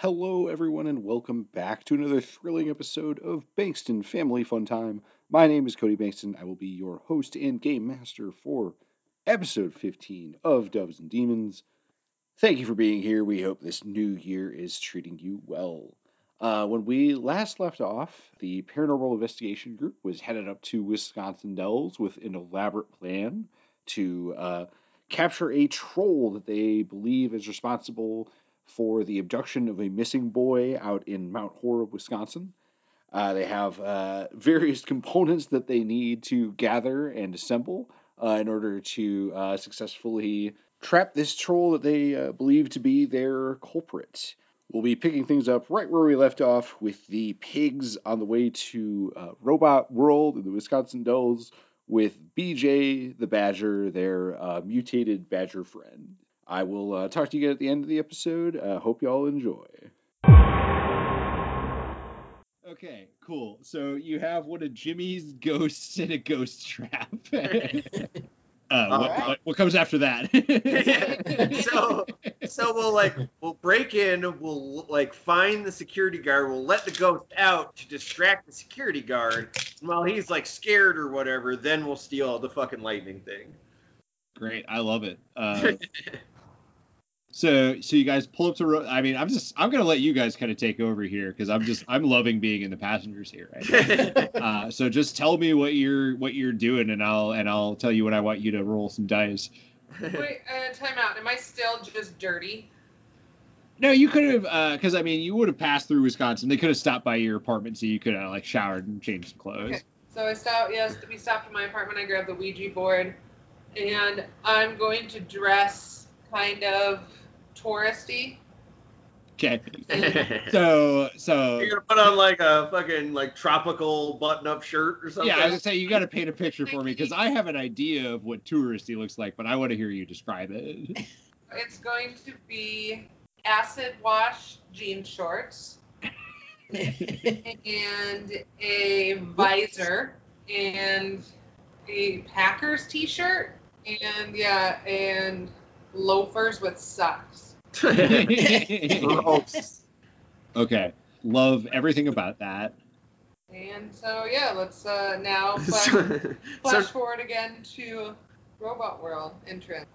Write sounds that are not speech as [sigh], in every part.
hello everyone, and welcome back to another thrilling episode of Bankston Family Fun Time. My name is Cody Bankston. I will be your host and game master for episode 15 of Doves and Demons. Thank you for being here. We hope this new year is treating you well. Uh, when we last left off, the paranormal investigation group was headed up to Wisconsin Dells with an elaborate plan to uh, capture a troll that they believe is responsible for the abduction of a missing boy out in Mount Horeb, Wisconsin. Uh, they have uh, various [laughs] components that they need to gather and assemble uh, in order to uh, successfully trap this troll that they uh, believe to be their culprit. We'll be picking things up right where we left off with the pigs on the way to uh, Robot World in the Wisconsin Dells with BJ the Badger, their mutated badger friend. I will uh, talk to you again at the end of the episode. Uh, hope you all enjoy. Okay, cool. So you have one of Jimmy's [laughs] ghosts in a ghost trap. [laughs] uh, what, right. what, what comes after that? [laughs] so so we'll like we'll break in we'll like find the security guard we'll let the ghost out to distract the security guard and while he's like scared or whatever then we'll steal the fucking lightning thing Great, I love it. Uh, so, so you guys pull up to. Ro- I mean, I'm just. I'm gonna let you guys kind of take over here because I'm just. I'm loving being in the passengers here. Right? [laughs] uh, so just tell me what you're what you're doing, and I'll and I'll tell you when I want you to roll some dice. Wait, uh, time out. Am I still just dirty? No, you could have, because I mean, you would have passed through Wisconsin. They could have stopped by your apartment, so you could have like showered and changed some clothes. Okay. So I stopped. Yes, we stopped at my apartment. I grabbed the Ouija board, and I'm going to dress kind of touristy. Okay. [laughs] So, so you're gonna put on like a fucking like tropical button-up shirt or something yeah, I was gonna say you got to paint a picture for me because I have an idea of what touristy looks like, but I want to hear you describe it. [laughs] It's going to be acid wash jean shorts [laughs] and a visor and a Packers t-shirt and yeah, and loafers with socks. Gross. [laughs] okay, love everything about that. And so yeah, let's uh, now [laughs] flash, So- flash so- forward again to Robot World entrance.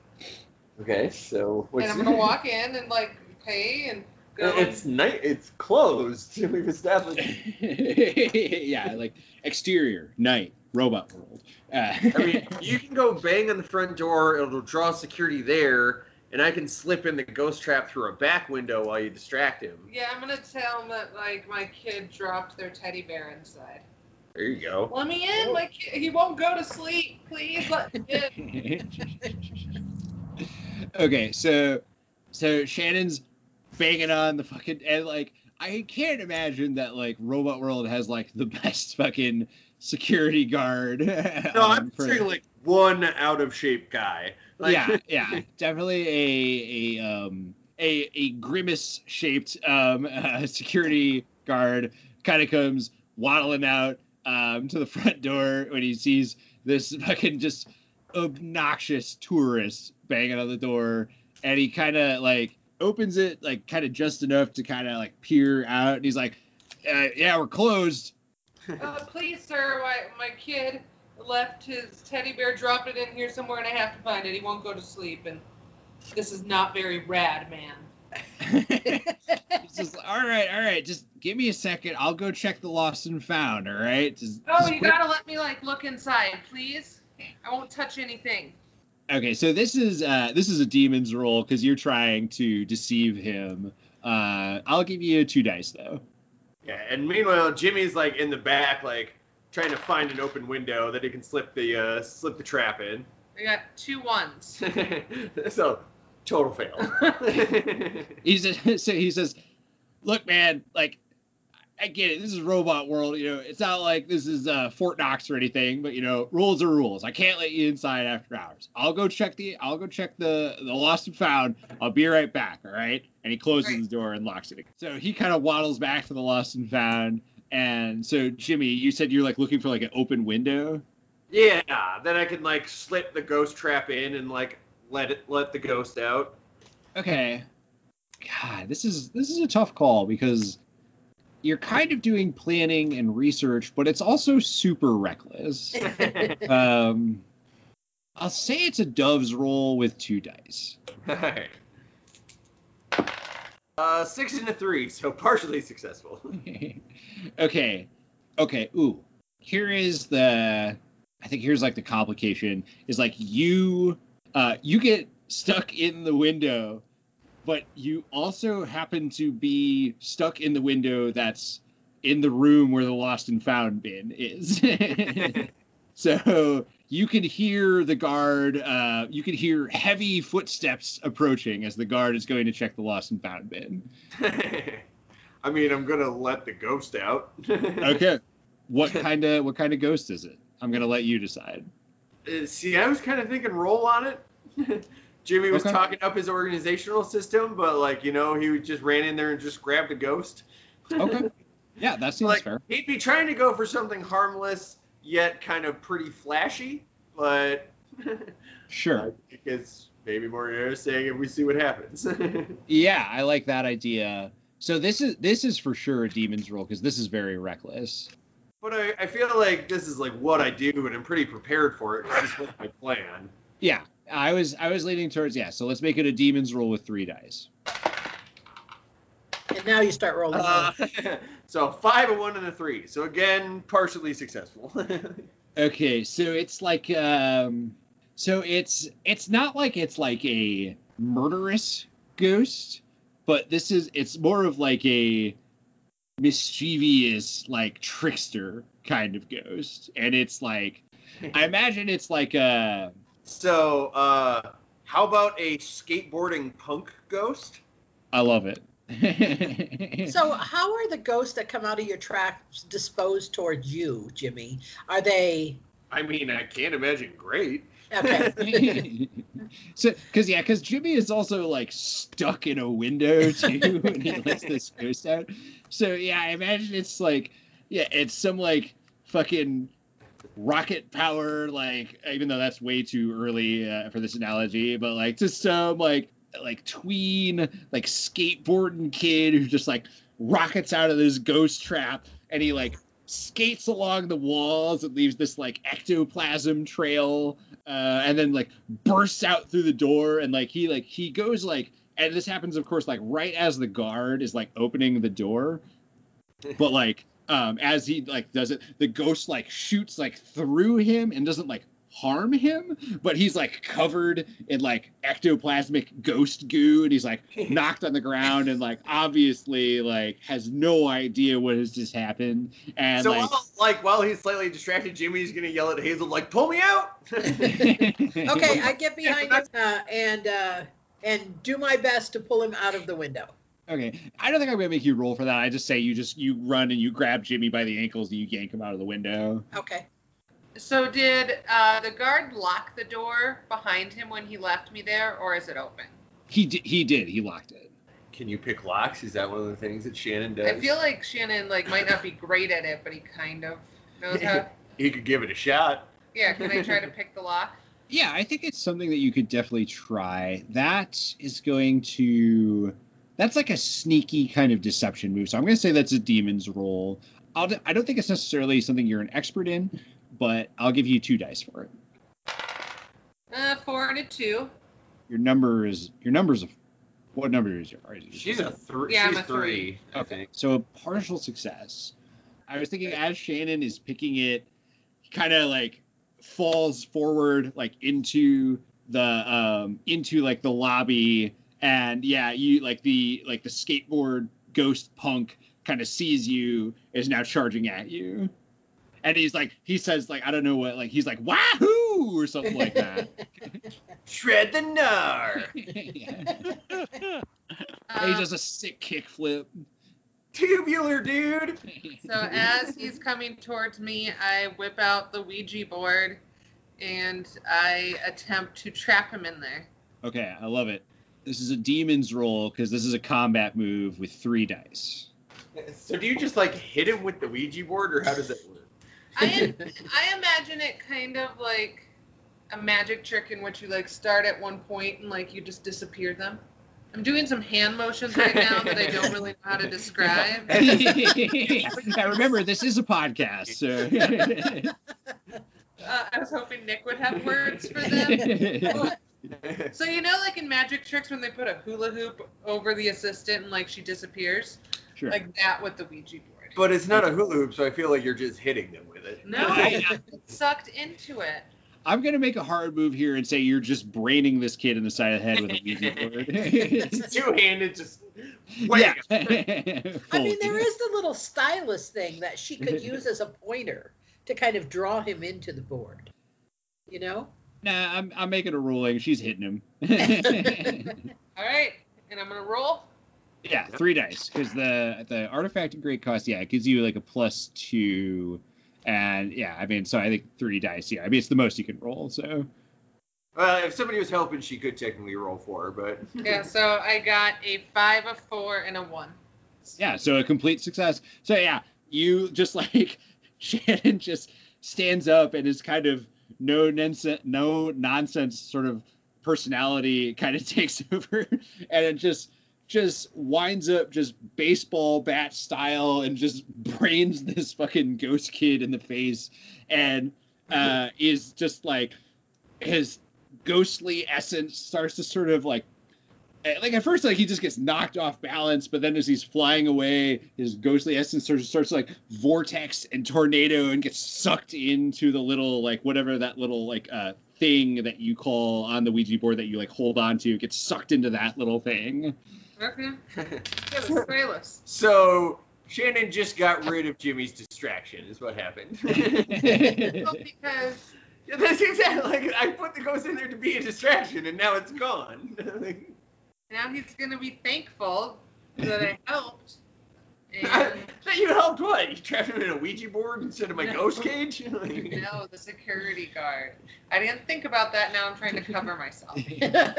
okay so what's and I'm gonna [laughs] walk in and like pay and go. it's night it's closed we've established yeah, like exterior, night, robot world. Uh, I mean, you can go bang on the front door. It'll draw security there, and I can slip in the ghost trap through a back window while you distract him. yeah, I'm gonna tell him that like my kid dropped their teddy bear inside. There you go. Let me in. Like he won't go to sleep. Please let me in. [laughs] okay, so so Shannon's banging on the fucking and like I can't imagine that like Robot World has like the [laughs] best fucking security guard. [laughs] No, I'm for- picturing like one out of shape guy. Like, yeah, [laughs] yeah, definitely a a um a a grimace shaped um [laughs] uh, security guard kind of comes waddling out um to the front door when he sees this fucking just obnoxious tourist banging on the door, and he kind of like opens it like kind of just enough to kind of like peer out, and he's like, uh, "Yeah, we're closed." [laughs] Uh, please, sir, my my kid left his teddy bear, dropped it in here somewhere, and I have to find it. He won't go to sleep, and this is not very rad, man. [laughs] Just all right, all right. Just give me a second. I'll go check the lost and found. All right. Just, Oh, just you quit- gotta let me like look inside, please. I won't touch anything. Okay, so this is uh, this is a demon's roll because you're trying to deceive him. Uh, I'll give you two dice though. Yeah. And meanwhile, Jimmy's like in the back, like trying to find an open window that he can slip the uh, slip the trap in. I got two ones. [laughs] so total fail. [laughs] He says, [laughs] so he says, "Look, man, like I get it. This is robot world. You know, it's not like this is uh, Fort Knox or anything. But you know, rules are rules. I can't let you inside after hours. I'll go check the. I'll go check the the lost and found. I'll be right back. All right." And he closes Right. the door and locks it. again. So he kind of waddles back to the lost and found. And so Jimmy, you said you're like looking for like an open window. yeah. Then I can like slip the ghost trap in and like let it let the ghost out. Okay. God, this is this is a tough call because you're kind of doing planning and research, but it's also super reckless. [laughs] um, I'll say it's a dove's roll with two dice. Alright. Uh, six and a three, so partially successful. [laughs] okay, okay. Ooh, here is the. I think here's like the complication is like you, uh, you get stuck in the window, but you also happen to be stuck in the window that's in the room where the lost and found bin is. [laughs] so you can hear the guard. Uh, you can hear heavy footsteps approaching as the guard is going to check the lost and found bin. [laughs] I mean, I'm gonna let the ghost out. [laughs] Okay. What kind of what kind of ghost is it? I'm gonna let you decide. Uh, See, I was kind of thinking roll on it. Jimmy was Okay. talking up his organizational system, but like you know, he just ran in there and just grabbed a ghost. Okay. [laughs] Yeah, that seems like fair. he'd be trying to go for something harmless yet kind of pretty flashy, but [laughs] Sure. it's maybe more interesting if we see what happens. [laughs] Yeah, I like that idea. So this is this is for sure a demon's roll because this is very reckless. but I, I feel like this is like what I do, and I'm pretty prepared for it. This was my plan. Yeah, I was I was leaning towards yeah. So let's make it a demon's roll with three dice. And now you start rolling. Uh, [laughs] so five, a one, and a three. So again, partially successful. [laughs] Okay, so it's like um so it's it's not like it's like a murderous ghost, but this is it's more of like a mischievous like trickster kind of ghost. And it's like I imagine it's like a so uh, how about a skateboarding punk ghost? I love it. [laughs] so, how are the ghosts that come out of your tracks disposed towards you, Jimmy? Are they I mean, I can't imagine great. okay? [laughs] so, because yeah, because Jimmy is also like stuck in a window [laughs] too when he lets this ghost out. So yeah, I imagine it's like, yeah, it's some like fucking rocket power, like even though that's way too early uh, for this analogy, but like just some like like tween like skateboarding kid who just like rockets out of this ghost trap and he like skates along the walls and leaves this like ectoplasm trail uh, and then like bursts out through the door and like he like he goes like and this happens of course like right as the guard is like opening the door but like um as he like does it the ghost like shoots like through him and doesn't like harm him but he's like covered in like ectoplasmic ghost goo and he's like [laughs] knocked on the ground and like obviously like has no idea what has just happened and so like while, like while he's slightly distracted, Jimmy's gonna yell at Hazel like, "Pull me out!" [laughs] Okay, I get [laughs] behind him uh, and uh, and do my best to pull him out of the window. Okay, I don't think I'm gonna make you roll for that. I just say you just you run and you grab Jimmy by the ankles and you yank him out of the window. Okay. So did uh, the guard lock the door behind him when he left me there, or is it open? He did. He did. He locked it. Can you pick locks? Is that one of the things that Shannon does? I feel like Shannon like might not be great at it, but he kind of knows how. [laughs] he could give it a shot. Yeah, can I try to pick the lock? [laughs] Yeah, I think it's something that you could definitely try. That is going to. That's like a sneaky kind of deception move. So I'm gonna say that's a demon's roll. I'll, I don't think it's necessarily something you're an expert in, but I'll give you two dice for it. Uh, four and a two. Your number is your number's a. What number is your? is it? She's a three. Yeah, she's I'm a three. I Okay, so a partial success. I was thinking as Shannon is picking it, he kind of like falls forward like into the um into like the lobby and yeah, you like the like the skateboard ghost punk kind of sees you is now charging at you. And he's like he says like I don't know what like he's like wahoo or something like that. [laughs] Shred the gnar. [laughs] Yeah. Uh, he does a sick kickflip. Tubular dude. [laughs] so as he's coming towards me, I whip out the Ouija board, and I attempt to trap him in there. Okay, I love it. This is a demon's roll because this is a combat move with three dice. So do you just like hit him with the Ouija board, or how does that work? I I imagine it kind of like a magic trick in which you like start at one point and like you just disappear them. I'm doing some hand motions right now that I don't really know how to describe. [laughs] now remember, this is a podcast, so. [laughs] Uh, I was hoping Nick would have words for them. [laughs] [laughs] So you know, like in magic tricks, when they put a hula hoop over the assistant and like she disappears, sure. like that with the Ouija board. But it's not a hula hoop, so I feel like you're just hitting them with it. No, I- sucked into it. I'm gonna make a hard move here and say you're just braining this kid in the side of the head with a Ouija board. [laughs] It's two-handed, just [laughs] wham. yeah. I mean, there is the little stylus thing that she could use as a pointer to kind of draw him into the board. You know? Nah, I'm, I'm making a ruling. She's hitting him. [laughs] All right, and I'm gonna roll. yeah, three dice because the the artifact and great cost. Yeah, it gives you like a plus two, and yeah, I mean, so I think three dice. Yeah, I mean, it's the most you can roll. So Well, if somebody was helping, she could technically roll for her, but [laughs] Yeah, so I got a five, a four, and a one. yeah, so a complete success. So yeah, you just [laughs] like Shannon just stands up and is kind of no nonsense, no nonsense sort of personality [laughs] kind of takes over, and it just just winds up just baseball bat style and just [laughs] brains this fucking ghost kid in the face, and uh, is just like his ghostly essence starts to sort of like like at first like he just gets knocked off balance but then as he's flying away his ghostly essence starts, starts like vortex and tornado and gets sucked into the little like whatever that little like uh thing that you call on the ouija board that you like hold on to gets sucked into that little thing Okay. [laughs] Yeah, so Shannon just got rid of Jimmy's distraction, is what happened. [laughs] Well, because [laughs] Yeah, that's exactly like I put the ghost in there to be a distraction, and now it's gone. Now he's gonna be thankful that I [laughs] helped. [laughs] And that you helped what? You trapped him in a Ouija board instead of my [laughs] No. ghost cage? no, the security guard. I didn't think about that. Now I'm trying to cover myself.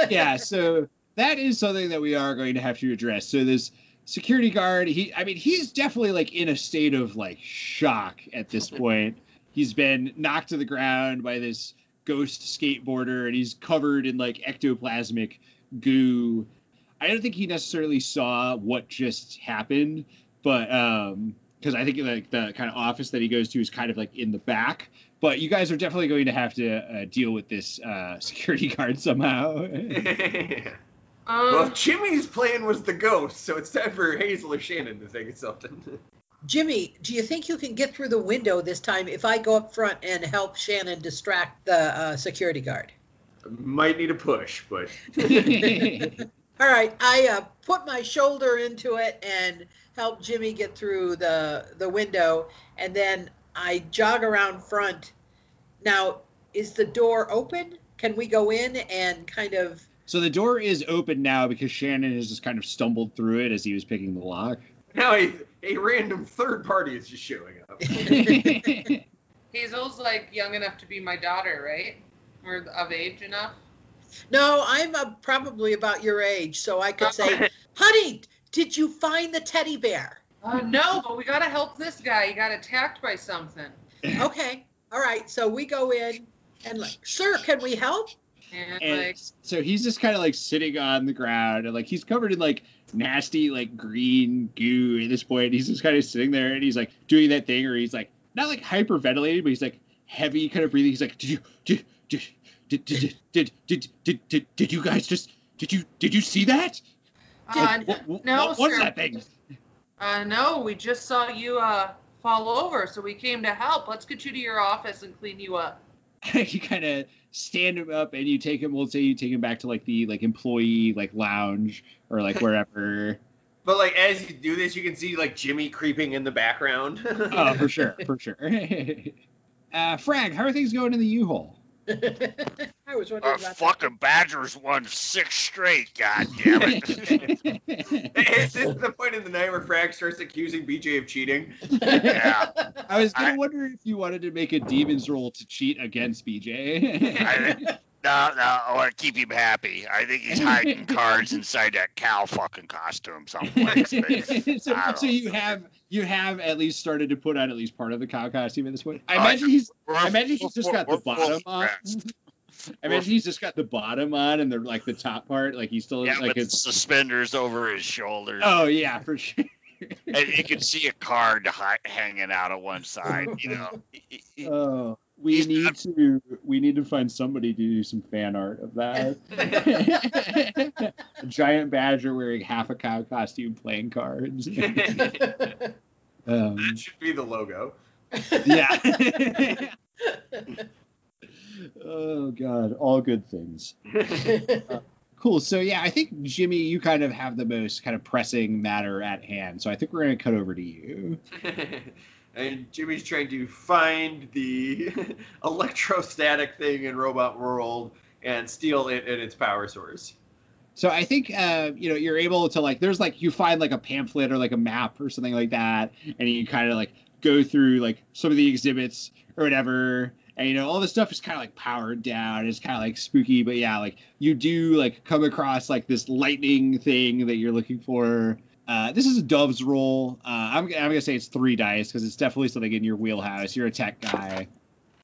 yeah, so that is something that we are going to have to address. So this security guard, he I mean, he's definitely like in a state of like shock at this point. He's been knocked to the ground by this ghost skateboarder and he's covered in like ectoplasmic goo. I don't think he necessarily saw what just happened, but um because I think like the kind of office that he goes to is kind of like in the back. But you guys are definitely going to have to uh, deal with this uh, [laughs] security guard somehow. [laughs] well, Um, Jimmy's plan was the ghost, so it's time for Hazel or Shannon to think of something. Jimmy, do you think you can get through the window this time if I go up front and help Shannon distract the uh, security guard? Might need a push, but [laughs] All right, I uh, put my shoulder into it and help Jimmy get through the the window, and then I jog around front. Now, is the door open? Can we go in and kind of? so the door is open now because Shannon has just kind of stumbled through it as he was picking the lock. now a, a random third party is just showing up. [laughs] Hazel's like young enough to be my daughter, right? Or of age enough. No, I'm uh, probably about your age, so I could say, [laughs] "Honey, did you find the teddy bear?" Uh, no, but we gotta help this guy. He got attacked by something. [clears throat] Okay, all right. So we go in and like, "Sir, can we help?" And, and like, so he's just kind of like sitting on the ground and like he's covered in like nasty like green goo at this point. He's just kind of sitting there and he's like doing that thing where he's like not like hyperventilating, but he's like heavy kind of breathing. He's like, did you did did did did did did did, did, did you guys just did you did you see that? uh, What- what- no, what- what is sir. that thing? Uh, no, we just saw you uh, fall over, so we came to help. Let's get you to your office and clean you up. [laughs] you kind of stand him up and you take him. We'll say you take him back to like the like employee like lounge or like [laughs] wherever. But like as you do this, you can see like Jimmy creeping in the background. oh, for sure, [laughs] for sure. uh, Frag, how are things going in the U-Haul? [laughs] I was wondering Our about that. fucking Badgers won six straight, god damn it. [laughs] Is this the point in the night where Frank starts accusing BJ of cheating? yeah. I was gonna I- wonder if you wanted to make a demon's roll to cheat against BJ. I- No, no, I want to keep him happy. I think he's hiding [laughs] cards inside that cow fucking costume someplace. [laughs] so, so you know. have you have at least started to put on at least part of the cow costume at this point. I Uh, imagine he's I imagine he's just got the bottom stressed. [laughs] I imagine he's just got the bottom on and the like the top part, like he's still Yeah, like it's. suspenders over his shoulders. Oh yeah, for sure. and you can see a card hanging out of one side. You know, Oh, we He's need not- to we need to find somebody to do some fan art of that. [laughs] a giant badger wearing half a cow costume playing cards. [laughs] that Um, should be the logo. yeah. [laughs] oh god, all good things. Cool. So yeah, I think Jimmy, you kind of have the most kind of pressing matter at hand. So I think we're gonna cut over to you. And Jimmy's trying to find the [laughs] electrostatic thing in Robot World and steal it and its power source. So I think uh, you know you're able to like there's like you find like a pamphlet or like a map or something like that, and you kind of like go through like some of the exhibits or whatever, and you know all this stuff is kind of like powered down. It's kind of like spooky, but yeah, like you do like come across like this lightning thing that you're looking for. Uh, this is a Dove's roll. Uh, I'm, I'm gonna say it's three dice because it's definitely something in your wheelhouse. You're a tech guy,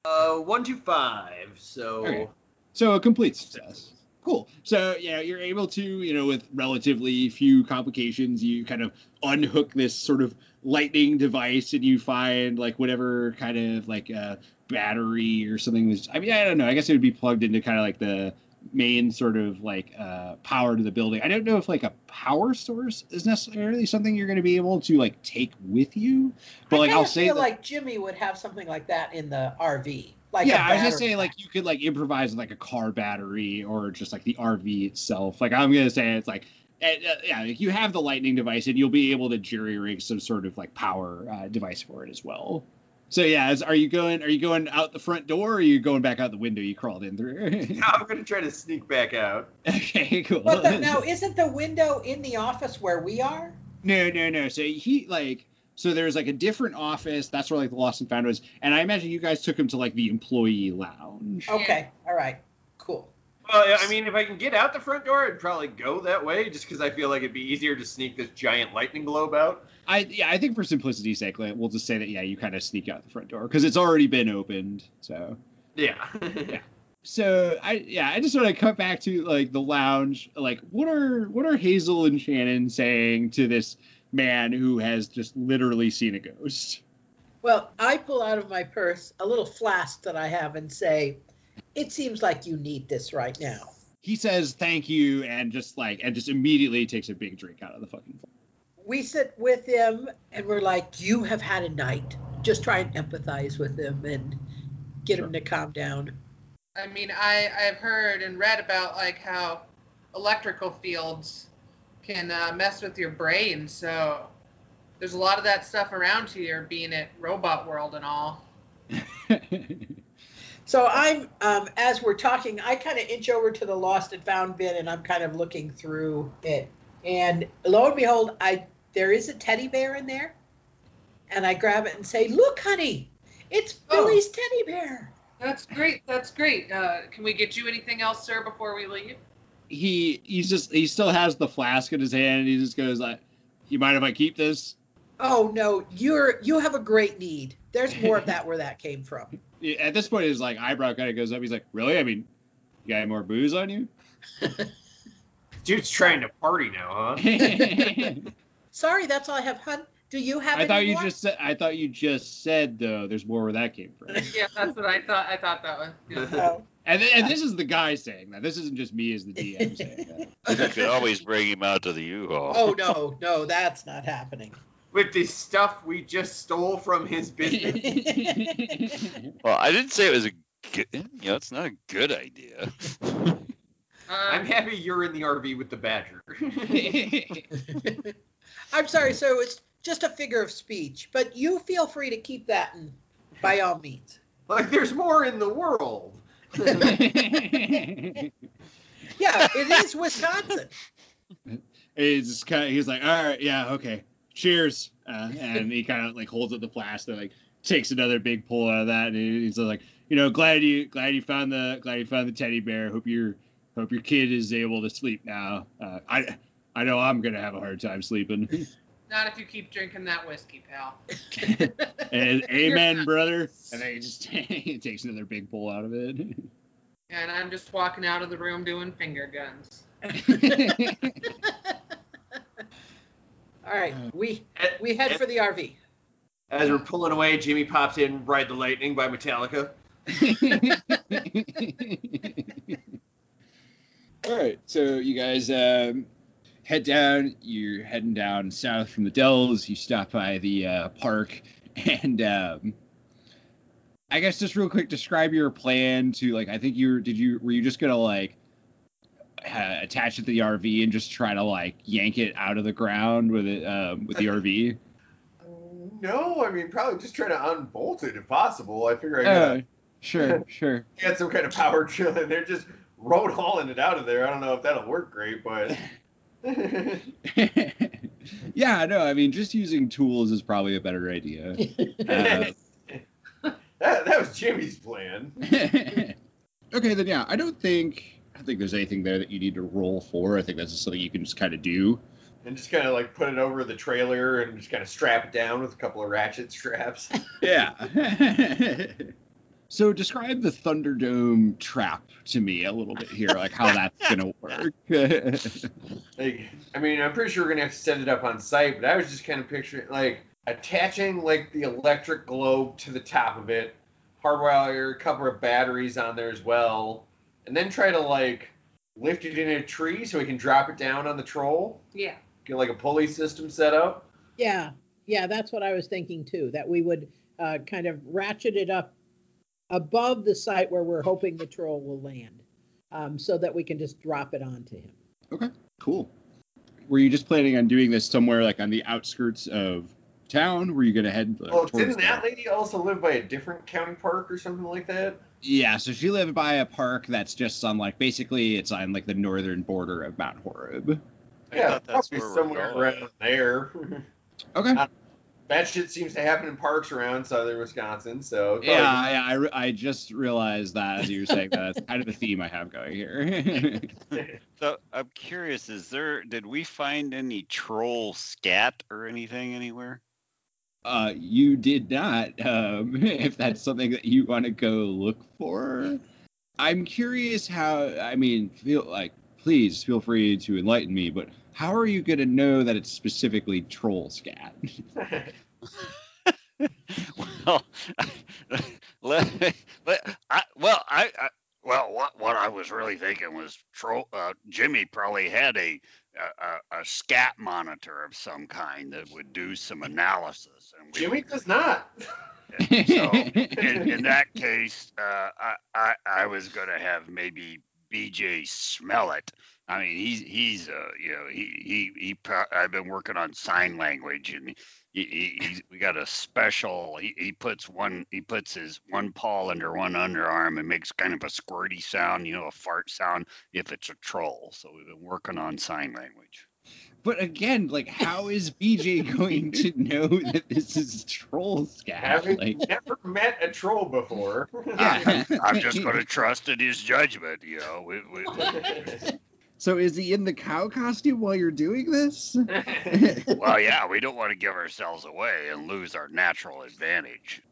Uh, one, two, five. So Okay. so a complete success. Cool. So yeah, you're able to, you know, with relatively few complications, you kind of unhook this sort of lightning device, and you find like whatever kind of like uh, battery or something. Was, I mean, I don't know. I guess it would be plugged into kind of like the main sort of like uh, power to the building. I don't know if like a power source is necessarily something you're going to be able to like take with you, but I like I'll say feel that- like Jimmy would have something like that in the RV. Like yeah, I was just saying like you could like improvise with, like a car battery or just like the RV itself. Like I'm gonna say it's like eh, uh, yeah, like you have the lightning device and you'll be able to jury rig some sort of like power uh, device for it as well. So yeah, is, are you going? Are you going out the front door, or are you going back out the window you crawled in through? now [laughs] I'm gonna try to sneak back out. [laughs] okay, cool. But the, now, isn't the window in the office where we are? No, no, no. So he like so there's like a different office. That's where like the lost and found was, and I imagine you guys took him to like the employee lounge. Okay, all right, cool. Well, I mean, if I can get out the front door, I'd probably go that way, just because I feel like it'd be easier to sneak this giant lightning globe out. I yeah, I think for simplicity's sake, like, we'll just say that yeah, you kind of sneak out the front door because it's already been opened. So yeah, Yeah. [laughs] so I yeah, I just want to cut back to like the lounge. Like, what are what are Hazel and Shannon saying to this man who has just literally seen a ghost? Well, I pull out of my purse a little flask that I have and say, "It seems like you need this right now." He says thank you and just like and just immediately takes a big drink out of the fucking. We sit with him and we're like, "You have had a night." Just try and empathize with him and get him to calm down. I mean, I I've heard and read about like how electrical fields can uh, mess with your brain. So there's a lot of that stuff around here, being at Robot World and all. [laughs] So I'm, um, as we're talking, I kind of inch over to the lost and found bin, and I'm kind of looking through it. And lo and behold, I there is a teddy bear in there, and I grab it and say, "Look, honey, it's Oh. Billy's teddy bear." That's great. That's great. Uh, can we get you anything else, sir, before we leave? he he's just he still has the flask in his hand. And he just goes like, "You mind if I keep this?" Oh no, you're you have a great need. There's more of that where that came from. Yeah, At this point, his like eyebrow kind of goes up. He's like, "Really? I mean, you got any more booze on you?" [laughs] Dude's trying to party now, huh? [laughs] Sorry, that's all I have, hun. Do you have? any thought you more? just said. I thought you just said though. There's more where that came from. Yeah, that's what I thought. I thought that was. Yeah. [laughs] Oh. And, th- and this is the guy saying that. This isn't just me as the DM saying that. You could always bring him out to the U-Haul. oh no, no, that's not happening. With the stuff we just stole from his business. [laughs] Well, I didn't say it was a good. You know, it's not a good idea. I'm Um, happy you're in the RV with the badger. [laughs] I'm sorry, so it's just a figure of speech, but you feel free to keep that and by all means. like, there's more in the world. [laughs] Yeah, it is Wisconsin. he's just kind of, he's like, all right, yeah, okay, cheers, uh, and he kind of like holds up the flask and like takes another big pull out of that, and he's like, you know, glad you glad you found the glad you found the teddy bear. Hope your hope your kid is able to sleep now. Uh, I I know I'm gonna have a hard time sleeping. not if you keep drinking that whiskey, pal. [laughs] and amen, brother. And then he just [laughs] he takes another big pull out of it. And I'm just walking out of the room doing finger guns. [laughs] All right, Uh, we we head and for the RV. As we're pulling away, Jimmy pops in "Ride the Lightning" by Metallica. [laughs] All right, so you guys um, head down. You're heading down south from the Dells. You stop by the uh, park, [laughs] and um, I guess just real quick, describe your plan to like. I think you were- did you were you just gonna like attach it to the RV and just try to like yank it out of the ground with it um, with the RV? [laughs] No, I mean probably just try to unbolt it if possible. I figure I Uh, got sure, [laughs] sure. got some kind of power drill in there, just road hauling it out of there. I don't know if that'll work great, but [laughs] yeah, no, I mean, just using tools is probably a better idea. Uh, that, that was Jimmy's plan. okay, then yeah, I don't think I think there's anything there that you need to roll for. I think that's just something you can just kind of do. And just kind of like put it over the trailer and just kind of strap it down with a couple of ratchet straps. [laughs] [laughs] Yeah. [laughs] so describe the Thunderdome trap to me a little bit here, like how that's gonna work. Like, I mean, I'm pretty sure we're gonna have to set it up on site, but I was just kind of picturing like attaching like the electric globe to the top of it, hardwire a couple of batteries on there as well, and then try to like lift it in a tree so we can drop it down on the troll. Yeah. Get like a pulley system set up. Yeah, yeah, that's what I was thinking too. That we would uh, kind of ratchet it up above the site where we're hoping the troll will land, um, so that we can just drop it onto him. Okay, cool. Were you just planning on doing this somewhere like on the outskirts of town? Were you gonna head? like, Well, didn't that lady also live by a different county park or something like that? Yeah, so she lived by a park that's just on like basically it's on like the northern border of Mount Horeb. I yeah, that's probably where we're somewhere going. around there. Okay. that shit seems to happen in parks around southern Wisconsin, so Yeah, probably- yeah, I, re- I just realized that as you were saying that. That's kind of the theme I have going here. [laughs] So I'm curious, is there did we find any troll scat or anything anywhere? Uh, you did not. Um, [laughs] if that's something that you want to go look for, I'm curious how. I mean, feel like please feel free to enlighten me. But how are you gonna know that it's specifically troll scat? [laughs] well, [laughs] let, let, I, well, I, I, well, what what I was really thinking was troll. Uh, Jimmy probably had a, a a- scat monitor of some kind that would do some analysis, and we Jimmy does not. So [laughs] in, in that case, uh, I, I I was gonna have maybe BJ smell it. I mean, he's he's uh you know he he he. pro- I've been working on sign language, and he, he he's, we got a special. He, he puts one he puts his one paw under one underarm and makes kind of a squirty sound, you know, a fart sound if it's a troll. So we've been working on sign language. But again, like, how is BJ [laughs] going to know that this is troll scat? Having Like, never met a troll before. yeah. I'm just [laughs] gonna trust in his judgment, you know. We, we, [laughs] So is he in the cow costume while you're doing this? [laughs] Well, yeah, we don't want to give ourselves away and lose our natural advantage.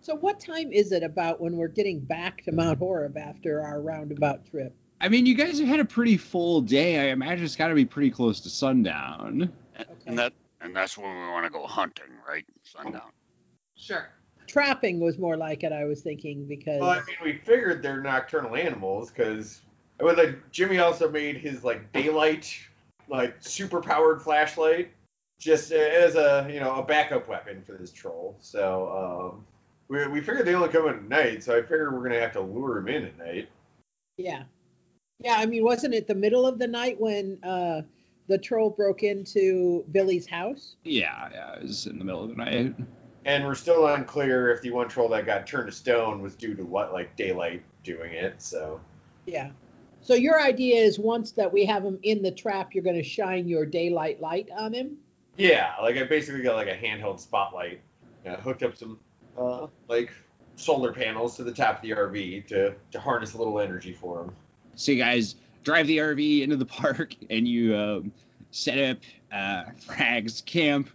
So, what time is it about when we're getting back to Mount Horeb after our roundabout trip? I mean, you guys have had a pretty full day. I imagine it's got to be pretty close to sundown. And- Okay. And that and that's when we want to go hunting, right? Sundown. Sure. Trapping was more like it, I was thinking, because well, I mean, we figured they're nocturnal animals because, well, like Jimmy also made his like daylight, like super powered flashlight, just as a you know a backup weapon for this troll. So um, we we figured they only come at night, so I figured we're gonna have to lure him in at night. yeah. Yeah, I mean, wasn't it the middle of the night when uh, the troll broke into Billy's house? Yeah, yeah, it was in the middle of the night. And we're still unclear if the one troll that got turned to stone was due to what, like daylight doing it. So Yeah. So your idea is once that we have him in the trap, you're going to shine your daylight light on him? yeah, like I basically got like a handheld spotlight, uh, hooked up some uh, like solar panels to the top of the RV to to harness a little energy for him. So you guys drive the RV into the [laughs] park and you um, set up uh, Frag's camp,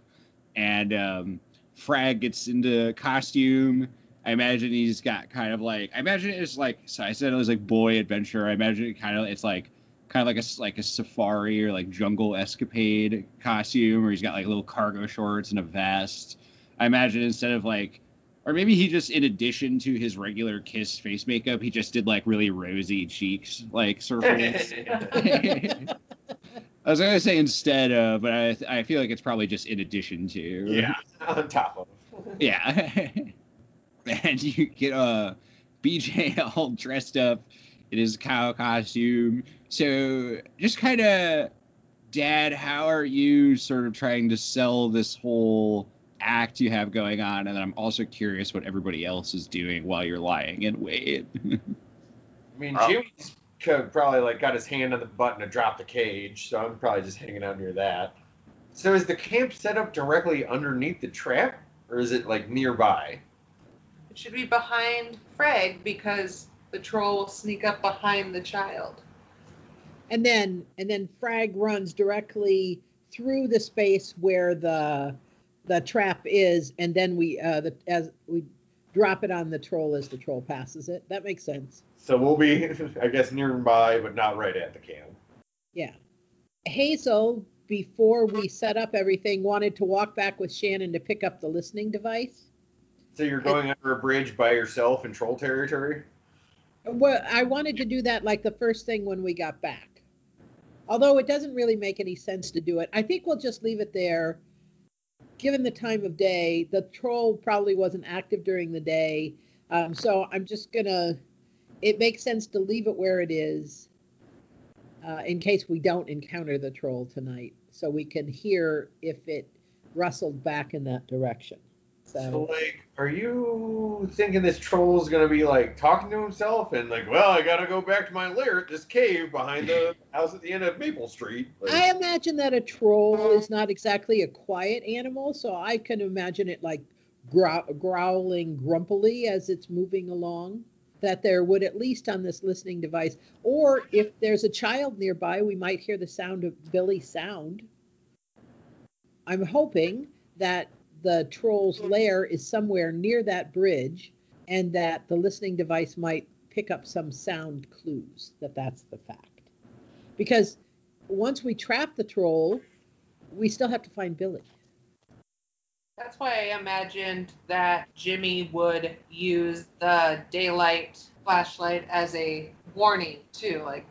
and um, Frag gets into costume. I imagine he's got kind of like I imagine it's like so I said it was like boy adventure. I imagine it kind of it's like kind of like a like a safari or like jungle escapade costume, or he's got like little cargo shorts and a vest. I imagine instead of like, or maybe he just in addition to his regular Kiss face makeup, he just did like really rosy cheeks, like surface. [laughs] [laughs] I was gonna say instead of, but I I feel like it's probably just in addition to. Yeah, [laughs] on top of. Yeah. And [laughs] you get uh BJ [laughs] all dressed up in his cow costume. So just kind of, Dad, how are you sort of trying to sell this whole act you have going on? And then I'm also curious what everybody else is doing while you're lying in wait. [laughs] I mean, Jimmy's probably like got his hand on the button to drop the cage, so I'm probably just hanging out near that. So is the camp set up directly underneath the trap, or is it like nearby? It should be behind Frag because the troll will sneak up behind the child. And then and then Frag runs directly through the space where the the trap is, and then we uh the as we drop it on the troll as the troll passes it. That makes sense. So we'll be, [laughs] I guess, nearby, but not right at the camp. Yeah. Hazel, before we set up everything, wanted to walk back with Shannon to pick up the listening device. So you're going under a bridge by yourself in troll territory? Well, I wanted to do that like the first thing when we got back. Although it doesn't really make any sense to do it. I think we'll just leave it there. Given the time of day, the troll probably wasn't active during the day. Um, so I'm just going to, it makes sense to leave it where it is uh, in case we don't encounter the troll tonight. So we can hear if it rustled back in that direction. So, so, like, are you thinking this troll is gonna be like talking to himself and like, well, I gotta go back to my lair at this cave behind the house at the end of Maple Street? Like, I imagine that a troll uh-huh. is not exactly a quiet animal, so I can imagine it like grow- growling grumpily as it's moving along. That there would at least on this listening device, or if there's a child nearby, we might hear the sound of Billy sound. I'm hoping that the troll's lair is somewhere near that bridge and that the listening device might pick up some sound clues that that's the fact. Because once we trap the troll, we still have to find Billy. That's why I imagined that Jimmy would use the daylight flashlight as a warning too. Like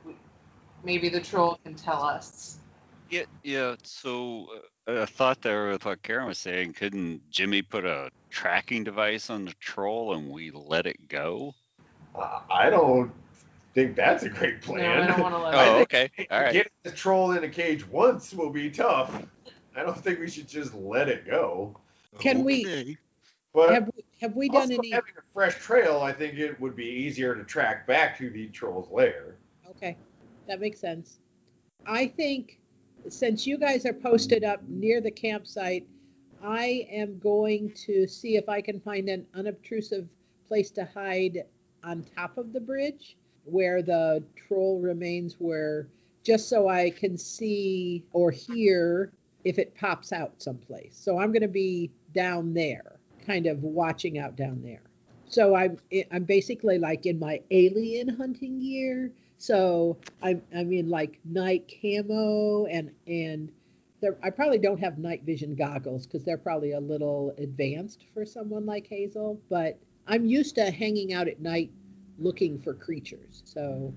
maybe the troll can tell us. Yeah, yeah. So uh, I thought there with what Karen was saying. Couldn't Jimmy put a tracking device on the troll and we let it go? Uh, I don't think that's a great plan. No, I don't want to let. Oh, okay. All right. Getting the troll in a cage once will be tough. I don't think we should just let it go. Can we- But Have we, have we done any? having a fresh trail, I think it would be easier to track back to the troll's lair. Okay, that makes sense. I think since you guys are posted up near the campsite, I am going to see if I can find an unobtrusive place to hide on top of the bridge where the troll remains where just so I can see or hear if it pops out someplace. So I'm going to be down there, kind of watching out down there. So I'm I'm basically like in my alien hunting gear. So I'm I'm in like night camo and and there, I probably don't have night vision goggles because they're probably a little advanced for someone like Hazel. But I'm used to hanging out at night looking for creatures. So,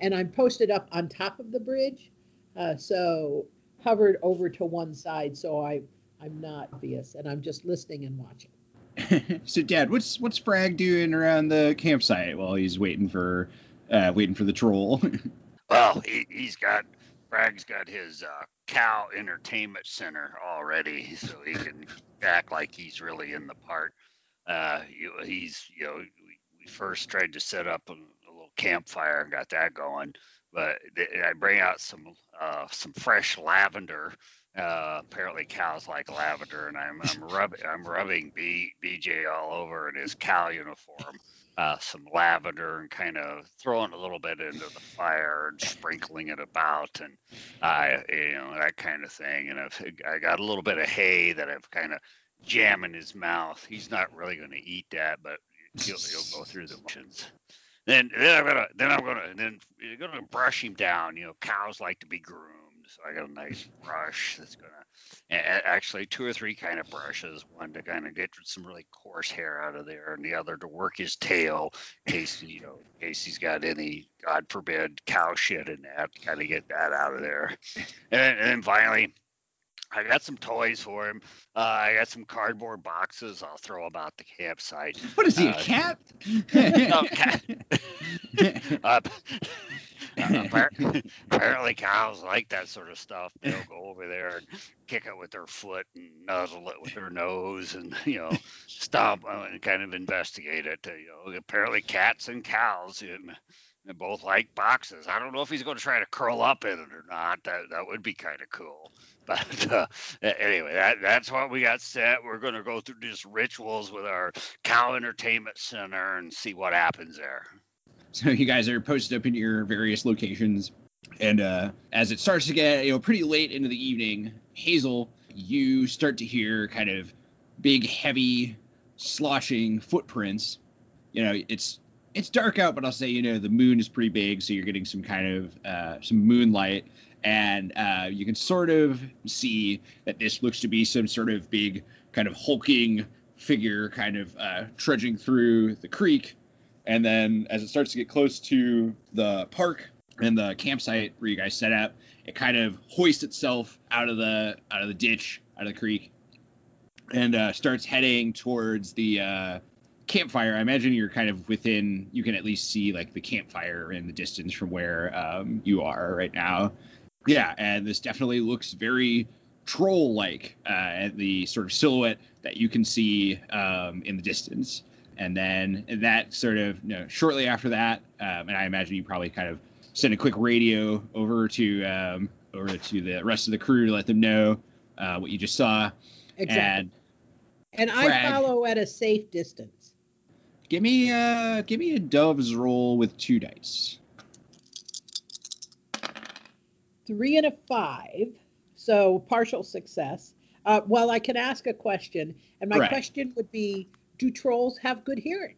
and I'm posted up on top of the bridge, uh, so hovered over to one side, so I I'm not obvious, and I'm just listening and watching. [laughs] so, Dad, what's what's Frag doing around the campsite while he's waiting for uh, waiting for the troll? [laughs] Well, he, he's got Frag's got his uh, cow entertainment center already, so he can [laughs] act like he's really in the part. Uh, you, he's you know we, we first tried to set up a, a little campfire and got that going, but th- I bring out some uh, some fresh lavender. Uh, apparently cows like lavender, and I'm I'm [laughs] rubbing I'm rubbing B, BJ all over in his cow uniform uh, some lavender and kind of throwing a little bit into the fire and sprinkling it about and I you know that kind of thing and I've I got a little bit of hay that I've kind of jam in his mouth. He's not really going to eat that, but He'll, he'll go [laughs] through the motions. Then then I'm gonna then I'm gonna then you're gonna brush him down. You know, cows like to be groomed, so I got a nice brush that's gonna actually two or three kind of brushes. One to kind of get some really coarse hair out of there, and the other to work his tail in case you know in case he's got any God forbid cow shit in that. Kind of get that out of there, and, and then finally. I got some toys for him. Uh, I got some cardboard boxes. I'll throw them out the campsite. What is he, a Uh, cat? [laughs] no, cat. [laughs] Uh, appar- [laughs] apparently, cows like that sort of stuff. They'll go over there and kick it with their foot and nuzzle it with their nose, and you know, stomp uh, and kind of investigate it. You know, apparently, cats and cows. um, they both like boxes. I don't know if he's going to try to curl up in it or not. That that would be kind of cool. [laughs] But uh, anyway, that that's what we got set. We're going to go through these rituals with our cow entertainment center and see what happens there. [laughs] So you guys are posted up in your various locations, and uh, as it starts to get you know pretty late into the evening, Hazel, you start to hear kind of big, heavy, sloshing footprints. You know, it's it's dark out, but I'll say you know the moon is pretty big, so you're getting some kind of uh, some moonlight, and uh, you can sort of see that this looks to be some sort of big, kind of hulking figure, kind of uh, trudging through the creek and then as it starts to get close to the park and the campsite where you guys set up, it kind of hoists itself out of the out of the ditch, out of the creek, and uh, starts heading towards the uh, campfire. I imagine you're kind of within. You can at least see like the campfire in the distance from where um, you are right now. Yeah, and this definitely looks very troll-like. Uh, at the sort of silhouette that you can see um, in the distance and then that sort of you know, shortly after that, um, and I imagine you probably kind of send a quick radio over to um, over to the rest of the crew to let them know uh, what you just saw. Exactly. And And I follow at a safe distance. give me uh give me a dove's roll with two dice. Three and a five, so partial success. Uh, well, I can ask a question, and my Right. question would be: Do trolls have good hearing?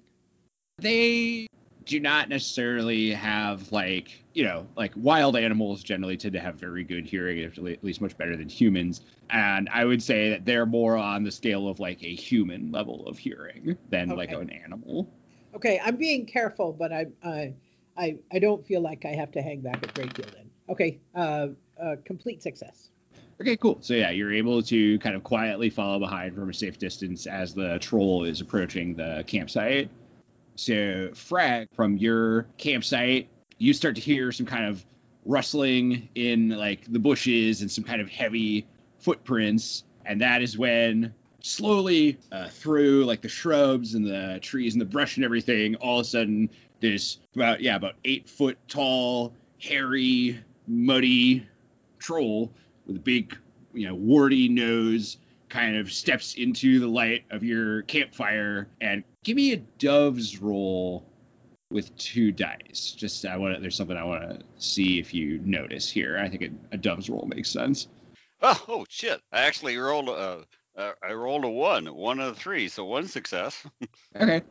They do not necessarily have like you know like wild animals generally tend to have very good hearing at least much better than humans and i would say that they're more on the scale of like a human level of hearing than like an animal Okay, I'm being careful, but I, I, I, I don't feel like I have to hang back a great deal. Then, okay, uh, uh, complete success. Okay, cool. So yeah, you're able to kind of quietly follow behind from a safe distance as the troll is approaching the campsite. So Frag, from your campsite, you start to hear some kind of rustling in like the bushes and some kind of heavy footprints, and that is when slowly uh, through like the shrubs and the trees and the brush and everything, all of a sudden this about yeah about eight foot tall, hairy, muddy troll with a big, you know, warty nose kind of steps into the light of your campfire and give me a dove's roll with two dice. Just I want to, there's something I want to see if you notice here. I think a, a dove's roll makes sense. Oh, oh shit! I actually rolled a. Uh, I rolled a one, one of the three, so one success. [laughs] Okay.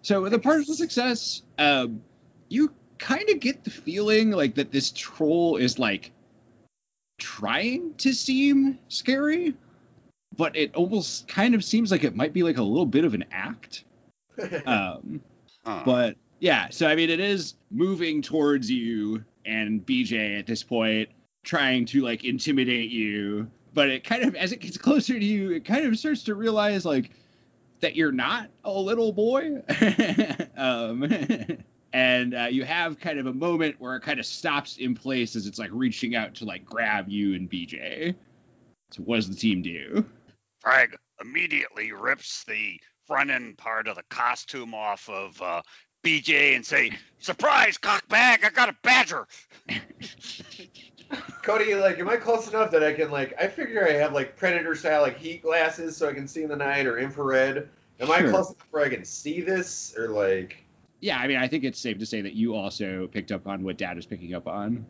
So with a partial success, um, you kind of get the feeling like that this troll is like trying to seem scary, but it almost kind of seems like it might be like a little bit of an act. [laughs] Um, Huh. but yeah, so I mean, it is moving towards you and BJ at this point, trying to like intimidate you. But it kind of, as it gets closer to you, it kind of starts to realize like that you're not a little boy. [laughs] um, [laughs] and uh, you have kind of a moment where it kind of stops in place as it's like reaching out to like grab you and BJ. So what does the team do? Frag immediately rips the front end part of the costume off of uh, BJ and say, "Surprise, cockbag! I got a badger." [laughs] Cody, like, am I close enough that I can like? I figure I have like predator style like heat glasses so I can see in the night or infrared. Am I close enough where I can see this or like? Yeah, I mean, I think it's safe to say that you also picked up on what Dad is picking up on.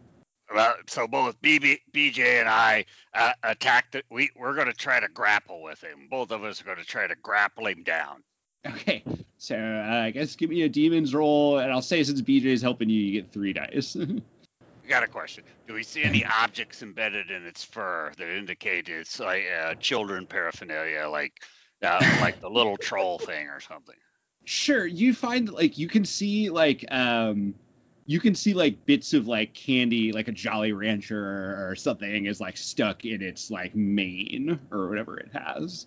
Well, so both BB, BJ and I uh, attacked it. We we're going to try to grapple with him. Both of us are going to try to grapple him down. Okay. So uh, I guess give me a demon's roll, and I'll say since BJ is helping you, you get three dice. [laughs] I got a question. Do we see any objects embedded in its fur that indicate it's like uh, children paraphernalia, like uh, like the little troll thing or something? Sure, you find like you can see like um you can see like bits of like candy, like a Jolly Rancher or something is like stuck in its like mane or whatever it has.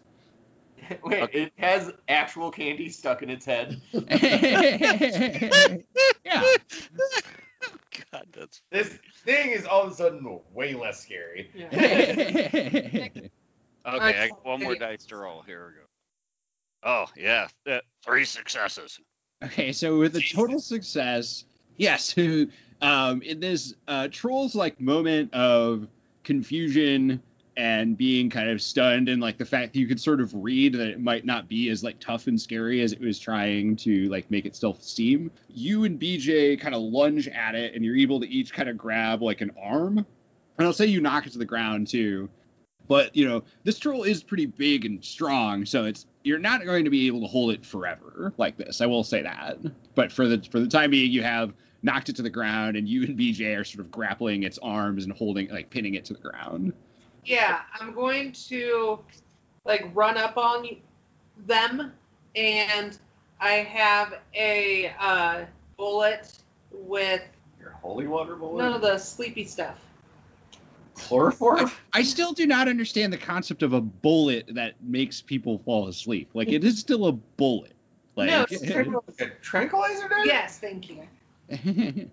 [laughs] Wait, Okay. it has actual candy stuck in its head. [laughs] [laughs] yeah. God, that's This thing is all of a sudden way less scary. okay. I one more okay. dice to roll. Here we go. Oh yeah, uh, three successes. Okay, so with a total success, yes, [laughs] um, in this uh, trolls like moment of confusion and being kind of stunned, and like the fact that you could sort of read that it might not be as like tough and scary as it was trying to like make itself seem. You and BJ kind of lunge at it, and you're able to each kind of grab like an arm, and I'll say you knock it to the ground too. But you know, this troll is pretty big and strong, so it's you're not going to be able to hold it forever like this. I will say that. But for the for the time being, you have knocked it to the ground, and you and BJ are sort of grappling its arms and holding, like pinning it to the ground. Yeah, I'm going to like run up on them, and I have a uh, bullet with Your holy water bullet? none of the sleepy stuff. Chloroform? I still do not understand the concept of a bullet that makes people fall asleep. Like it is still a bullet. Like No, [laughs] it's Like a tranquilizer dart? Yes, thank you. [laughs]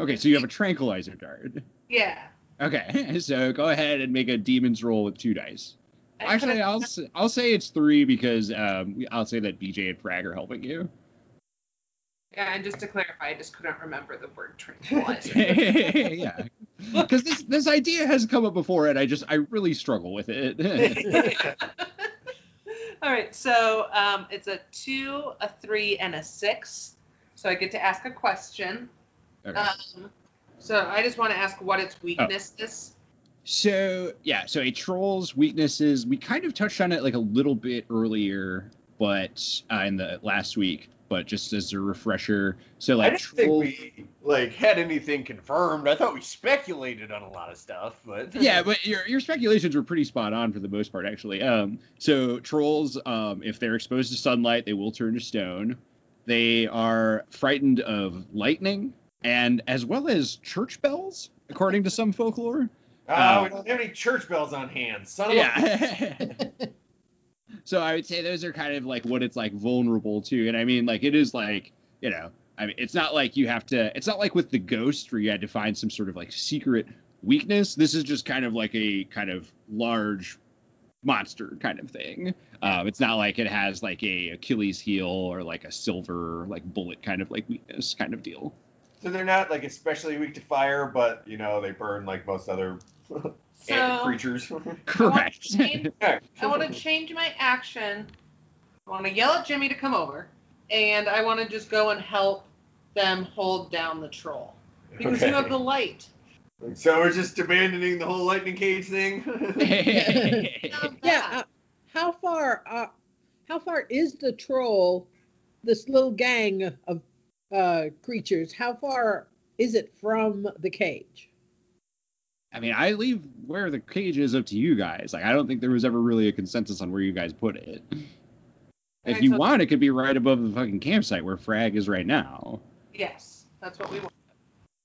okay, so you have a tranquilizer dart. Yeah. Okay, [laughs] so go ahead and make a demon's roll with two dice. Actually, I'll s- I'll say it's three because um, I'll say that BJ and Frag are helping you. Yeah, and just to clarify, I just couldn't remember the word tranquilizer. yeah, because this this idea has come up before, and I just I really struggle with it. [laughs] [laughs] All right, so um, it's a two, a three, and a six. So I get to ask a question. Okay. Um, so I just want to ask what its weakness is. So yeah, so a troll's weaknesses. We kind of touched on it like a little bit earlier, but uh, in the last week. But just as a refresher, so like I like didn't think we like had anything confirmed. I thought we speculated on a lot of stuff, but [laughs] yeah, but your your speculations were pretty spot on for the most part, actually. Um, so trolls, um, if they're exposed to sunlight, they will turn to stone. They are frightened of lightning and as well as church bells, according to some folklore. Ah, Um, we don't have any church bells on hand. Son of a Yeah. [laughs] [laughs] so I would say those are kind of like what it's like vulnerable to, and I mean, like it is like you know, I mean, it's not like you have to. It's not like with the ghost where you had to find some sort of like secret weakness. This is just kind of like a kind of large monster kind of thing. Um, it's not like it has like a Achilles heel or like a silver like bullet kind of like weakness kind of deal. So they're not like especially weak to fire, but you know they burn like most other ant So- creatures. [laughs] [laughs] Correct. change- [laughs] I want to change my action. I want to yell at Jimmy to come over, and I want to just go and help them hold down the troll because Okay. you have the light. So we're just abandoning the whole lightning cage thing. Yeah. Uh, how far? Uh, how far is the troll? This little gang of uh, creatures. How far is it from the cage? I mean, I leave where the cage is up to you guys. Like, I don't think there was ever really a consensus on where you guys put it. If Okay, you so- want, it could be right above the fucking campsite where Frag is right now. Yes, that's what we want.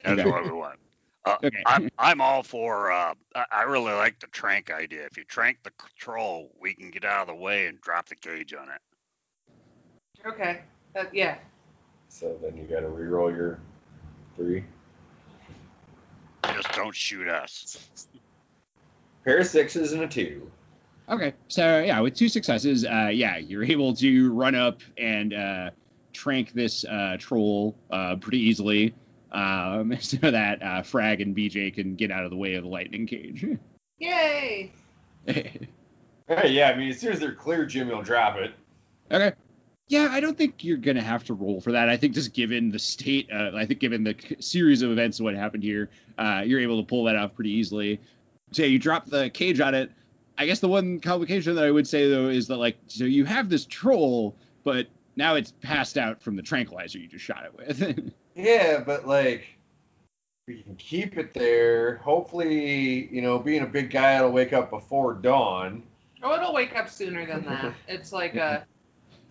That's Okay. what we want. Uh, [laughs] Okay. I'm I'm all for. Uh, I, I really like the trank idea. If you trank the troll, we can get out of the way and drop the cage on it. Okay. That, yeah. so then you got to re-roll your three. Just don't shoot us. Pair of sixes and a two. Okay, so yeah, with two successes, uh, yeah, you're able to run up and uh, trank this uh, troll uh, pretty easily, um, [laughs] so that uh, Frag and BJ can get out of the way of the lightning cage. Yay! [laughs] Hey, yeah, I mean as soon as they're clear, Jimmy will drop it. Okay. Yeah, I don't think you're gonna have to roll for that. I think just given the state, uh, I think given the series of events of what happened here, uh, you're able to pull that off pretty easily. So yeah, you drop the cage on it. I guess the one complication that I would say though is that like, so you have this troll, but now it's passed out from the tranquilizer you just shot it with. [laughs] Yeah, but like we can keep it there. Hopefully, you know, being a big guy, it'll wake up before dawn. Oh, it'll wake up sooner than that. [laughs] It's like a,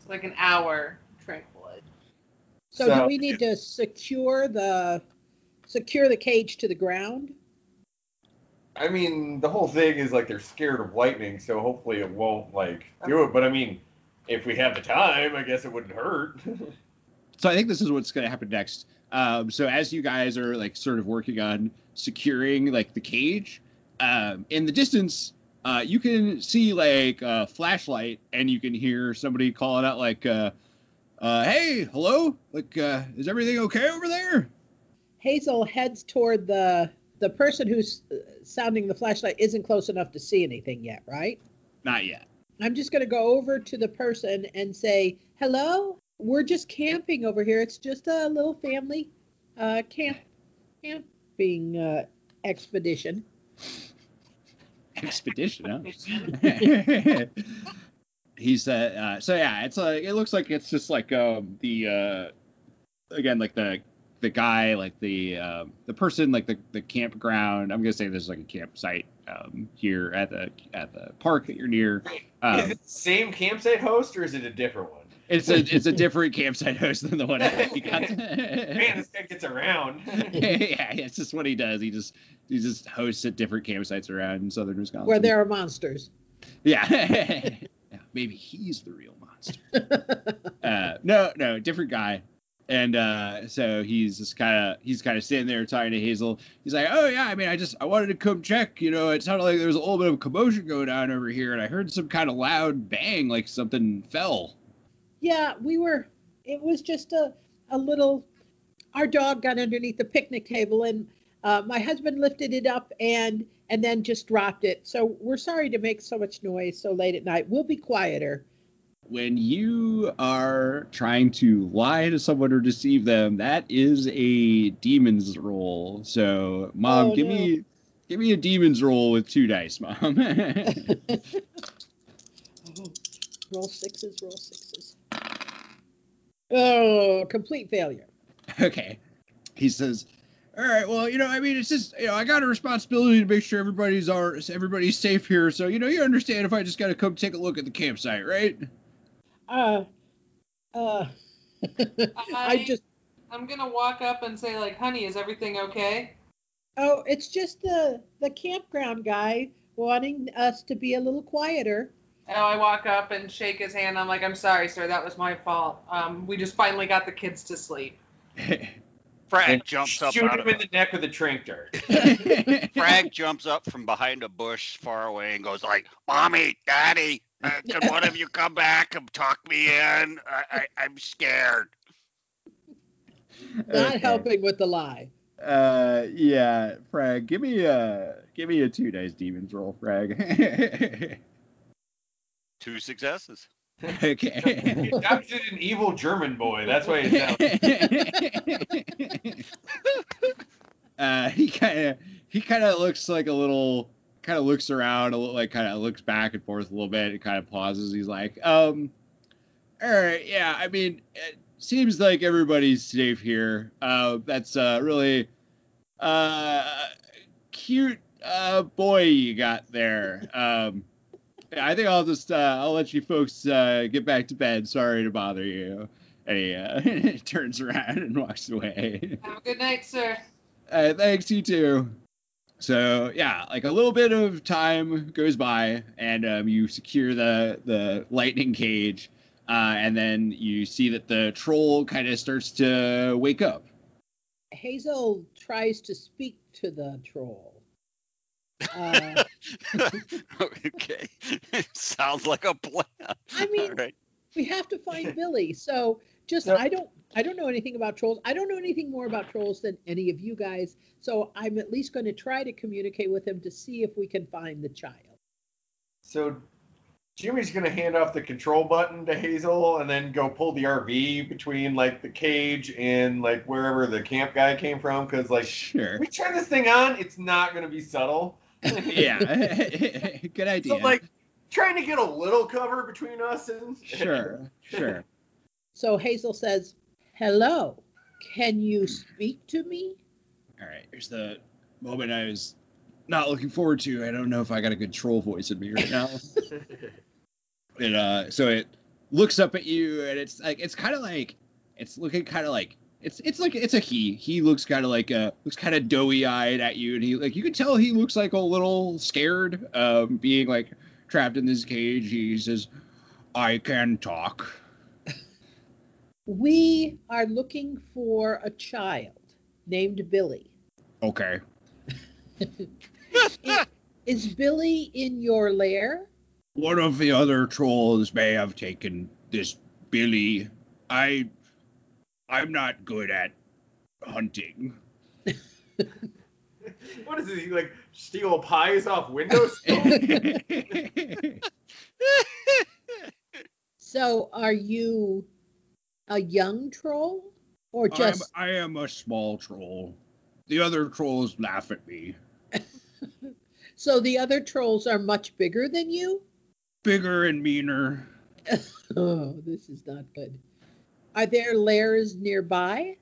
it's like an hour tranquilizer. So, So- do we need to secure the secure the cage to the ground? I mean, the whole thing is like they're scared of lightning, so hopefully it won't like do it. But I mean, if we have the time, I guess it wouldn't hurt. [laughs] so I think this is what's going to happen next. Um, so as you guys are like sort of working on securing like the cage, um, in the distance, uh, you can see like a flashlight, and you can hear somebody calling out like, uh, uh, "Hey, hello! Like, uh, is everything okay over there?" Hazel heads toward the the person who's uh, sounding the flashlight isn't close enough to see anything yet, right? Not yet. I'm just going to go over to the person and say, "Hello, we're just camping over here. It's just a little family uh, camp camping uh, expedition." Expedition. Huh? [laughs] he said, uh, so yeah, it's like it looks like it's just like um, the uh, again like the the guy like the um, the person like the the campground. I'm gonna say this is like a campsite um, here at the at the park that you're near. is Um, it the same campsite host or is it a different one? It's a it's a different campsite host than the one that we got. [laughs] Man, this guy gets around. [laughs] yeah, it's just what he does. He just he just hosts at different campsites around in southern Wisconsin. Where there are monsters. Yeah. [laughs] yeah. Maybe he's the real monster. uh, no, no, different guy. And uh, so he's just kind of he's kind of sitting there talking to Hazel. He's like, "Oh yeah, I mean, I just I wanted to come check. You know, it sounded like there was a little bit of commotion going on over here, and I heard some kind of loud bang, like something fell." Yeah, we were. It was just a a little. Our dog got underneath the picnic table, and uh, my husband lifted it up and and then just dropped it. So we're sorry to make so much noise so late at night. We'll be quieter. When you are trying to lie to someone or deceive them, that is a demon's roll. So, mom, Oh, give no. me give me a demon's roll with two dice, mom. [laughs] [laughs] Roll sixes. Roll sixes. Oh, complete failure. [laughs] okay. He says, "All right, well, you know, I mean, it's just, you know, I got a responsibility to make sure everybody's are everybody's safe here. So, you know, you understand if I just got to come take a look at the campsite, right?" Uh, uh. [laughs] I I- just. I'm gonna walk up and say like, "Honey, is everything okay?" Oh, it's just the the campground guy wanting us to be a little quieter. Oh, I walk up and shake his hand. I'm like, "I'm sorry, sir. That was my fault. Um, we just finally got the kids to sleep." [laughs] Frag jumps up Shoot out him of in the neck with a trank dart. [laughs] Frag jumps up from behind a bush far away and goes like, "Mommy, Daddy, uh, can one of you come back and talk me in? I, I, I'm scared." Not Okay. helping with the lie. Uh, yeah, Frag, give me a give me a two dice demons roll, Frag. [laughs] Two successes. okay. He adopted an evil German boy. That's why he's out. [laughs] uh, he kind of he kind of looks like a little kind of looks around a little like kind of looks back and forth a little bit and kind of pauses he's like um all right yeah i mean it seems like everybody's safe here uh that's uh really uh cute uh boy you got there um yeah, i think i'll just uh i'll let you folks uh get back to bed sorry to bother you and he uh, [laughs] turns around and walks away Have a good night, sir. uh, thanks, you too. So yeah, like a little bit of time goes by, and um, you secure the the lightning cage, uh, and then you see that the troll kind of starts to wake up. Hazel tries to speak to the troll. Uh, [laughs] okay, [laughs] sounds like a plan. I mean- All right. we have to find [laughs] Billy. So just No. I don't I don't know anything about trolls. I don't know anything more about trolls than any of you guys. So I'm at least going to try to communicate with him to see if we can find the child. So Jimmy's gonna hand off the control button to Hazel and then go pull the RV between like the cage and like wherever the camp guy came from. Cause like Sure. we turn this thing on, it's not gonna be subtle. Yeah. [laughs] Good idea. So like trying to get a little cover between us and [laughs] sure. Sure. So Hazel says, Hello, can you speak to me? All right, here's the moment I was not looking forward to. I don't know if I got a good troll voice in me right now. [laughs] and uh, so it looks up at you, and it's like it's kind of like it's looking kind of like it's it's like it's a he. He looks kind of like a looks kind of doughy eyed at you, and he like you can tell he looks like a little scared, um, being like trapped in this cage. He says, "I can talk." We are looking for a child named Billy. Okay. [laughs] I- Is Billy in your lair? One of the other trolls may have taken this Billy. I I'm not good at hunting. [laughs] what is it? He like steal pies off windows? [laughs] [laughs] So are you a young troll or I'm, just I am a small troll. The other trolls laugh at me. so the other trolls are much bigger than you? Bigger and meaner. Oh, this is not good. Are there lairs nearby?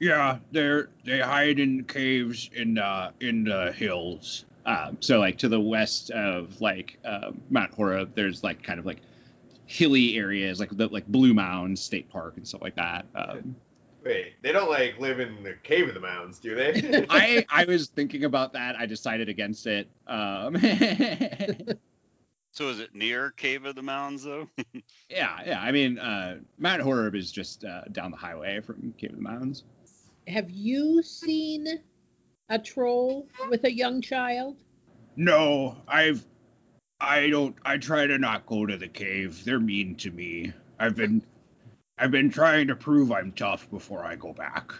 Yeah, they're they hide in caves in uh in the hills. Um, so like to the west of like um, Mount Horeb, there's like kind of like hilly areas like the like Blue Mounds State Park and stuff like that. Um, Wait, they don't like live in the cave of the mountains, do they? [laughs] I I was thinking about that. I decided against it. Um, [laughs] So is it near Cave of the Mounds though? [laughs] yeah, yeah. I mean, uh, Mount Horeb is just uh, down the highway from Cave of the Mounds. Have you seen a troll with a young child? No, I've I don't I try to not go to the cave. They're mean to me. I've been I've been trying to prove I'm tough before I go back.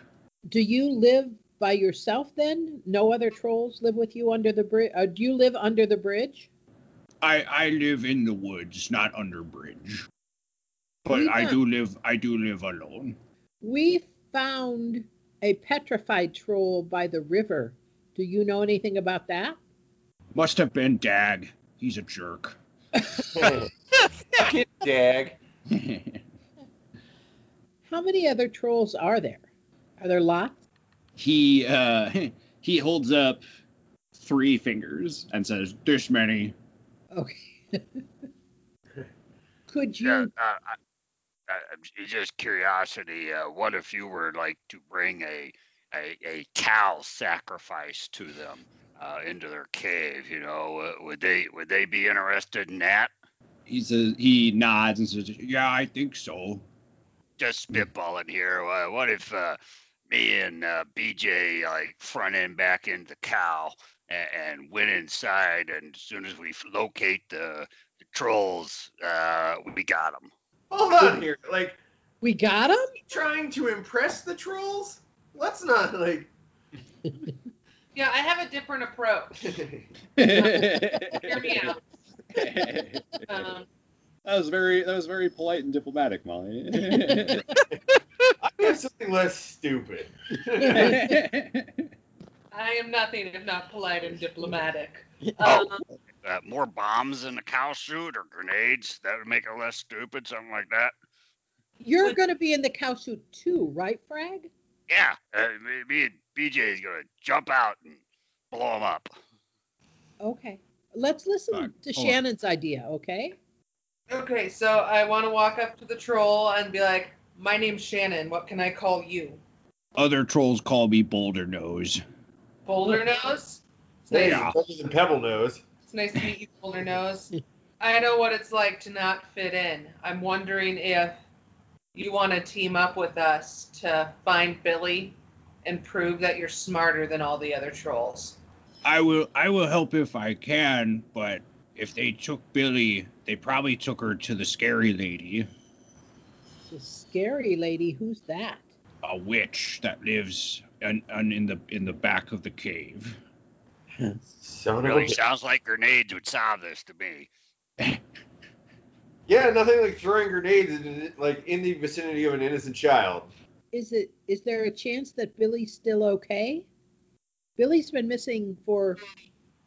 Do you live by yourself then? No other trolls live with you under the bridge? Uh, do you live under the bridge? I I live in the woods, not under bridge. But We I do live I do live alone. We found a petrified troll by the river. Do you know anything about that? Must have been Dag. He's a jerk. Fuck [laughs] Dag. [laughs] How many other trolls are there? Are there lots? he uh [laughs] he holds up three fingers and says, "This many." Okay. [laughs] Could you? Yeah, uh, I, I, just curiosity. Uh, what if you were like to bring a a, a cow sacrifice to them uh, into their cave? You know, uh, would they would they be interested in that? He says he nods and says, "Yeah, I think so." Just spitballing here. Uh, what if uh, me and uh, BJ like front end back into the cow and, and went inside, and as soon as we locate the, the trolls, uh, we got them. Hold on here. Like, We got them. trying to impress the trolls? Let's not, like. [laughs] Yeah, I have a different approach. that [laughs] Hear me out. [laughs] Um, was very that was very polite and diplomatic, Molly. I have something less stupid. I am nothing if not polite and diplomatic. [laughs] Oh. Um, uh, more bombs in the cow suit or grenades that would make it less stupid, something like that. You're Would- going to be in the cow suit too, right, Frag? Yeah, uh, me, me and BJ is gonna jump out and blow them up. Okay. Let's listen Fuck, to hold on. Shannon's idea, okay? okay, so I want to walk up to the troll and be like, "My name's Shannon. What can I call you?" Other trolls call me Boulder Nose. Boulder [laughs] Nose. It's nice, Yeah. better than Pebble Nose. it's nice to meet you, Boulder [laughs] Nose. I know what it's like to not fit in. I'm wondering if you want to team up with us to find Billy and prove that you're smarter than all the other trolls. I will I will help if I can, but if they took Billy, they probably took her to the scary lady, The scary lady, who's that? a witch that lives in, in, in the in the back of the cave. Son Really bitch. sounds like grenades would solve this to me. [laughs] Yeah, nothing like throwing grenades in, like in the vicinity of an innocent child. Is it is there a chance that Billy's still okay? Billy's been missing for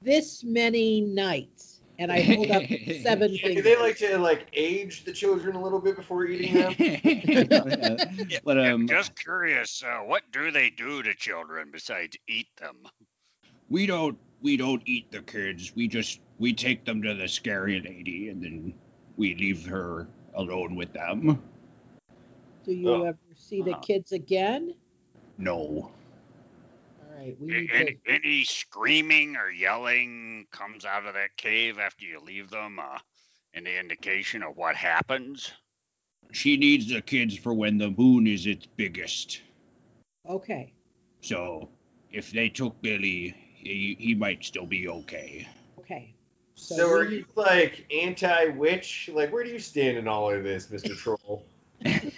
this many nights. And I hold up seven [laughs] Do they like to like age the children a little bit before eating them? [laughs] Yeah. But I'm um, just curious, uh, what do they do to children besides eat them? we don't we don't eat the kids. We just we take them to the scary lady and then we leave her alone with them. Do you Oh. ever see the kids again? No. All right, we need Any, to. any screaming or yelling comes out of that cave after you leave them? Uh, any indication of what happens? She needs the kids for when the moon is its biggest. Okay. So if they took Billy, he, he might still be okay. Okay. So are you like anti-witch? Like, where do you stand in all of this, Mr. [laughs] Troll? need-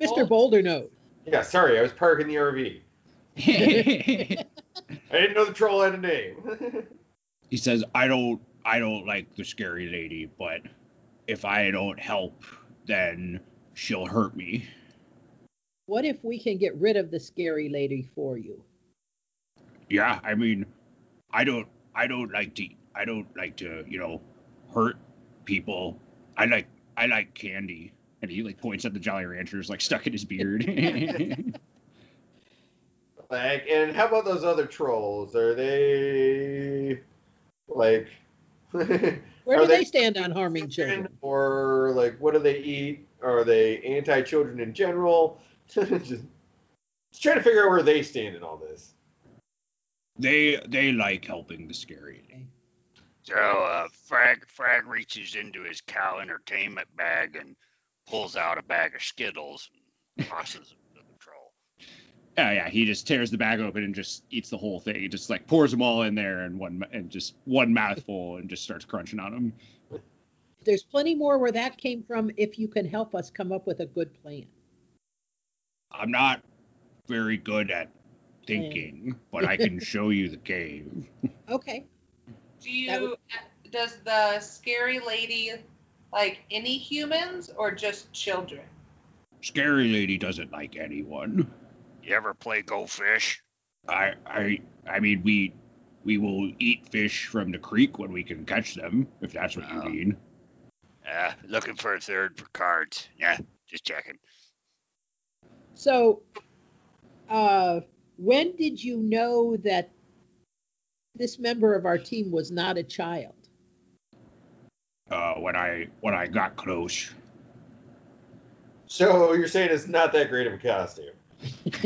Mr. Boulder Nose. Yeah, sorry, I was parking the RV. He I didn't know the troll had a name. [laughs] He says, I don't I don't like the scary lady, but if I don't help, then she'll hurt me. What if we can get rid of the scary lady for you? Yeah, I mean, I don't I don't like to I don't like to, you know, hurt people. I like I like candy. And he like points at the Jolly Ranchers like stuck in his beard. [laughs] [laughs] like, and how about those other trolls? Are they like? [laughs] Where do they, they- stand on harming children? or like, what do they eat? Are they anti-children in general? just, [laughs] just trying to figure out where they stand in all this. they they like helping the scary lady. So uh, Frag Frag reaches into his cow entertainment bag and pulls out a bag of Skittles and tosses them to the troll. Yeah, yeah. He just tears the bag open and just eats the whole thing. He just like pours them all in there and one and just one mouthful and just starts crunching on them. There's plenty more where that came from if you can help us come up with a good plan. I'm not very good at thinking, but I can show you the cave. [laughs] Okay. Do you? Would- Does the scary lady like any humans or just children? Scary lady doesn't like anyone. You ever play Go Fish? I I I mean we we will eat fish from the creek when we can catch them, if that's what you Oh. mean. Uh, looking for a third for cards. Yeah, just checking. So, uh, when did you know that this member of our team was not a child? Uh, when I when I got close. So you're saying it's not that great of a costume? [laughs]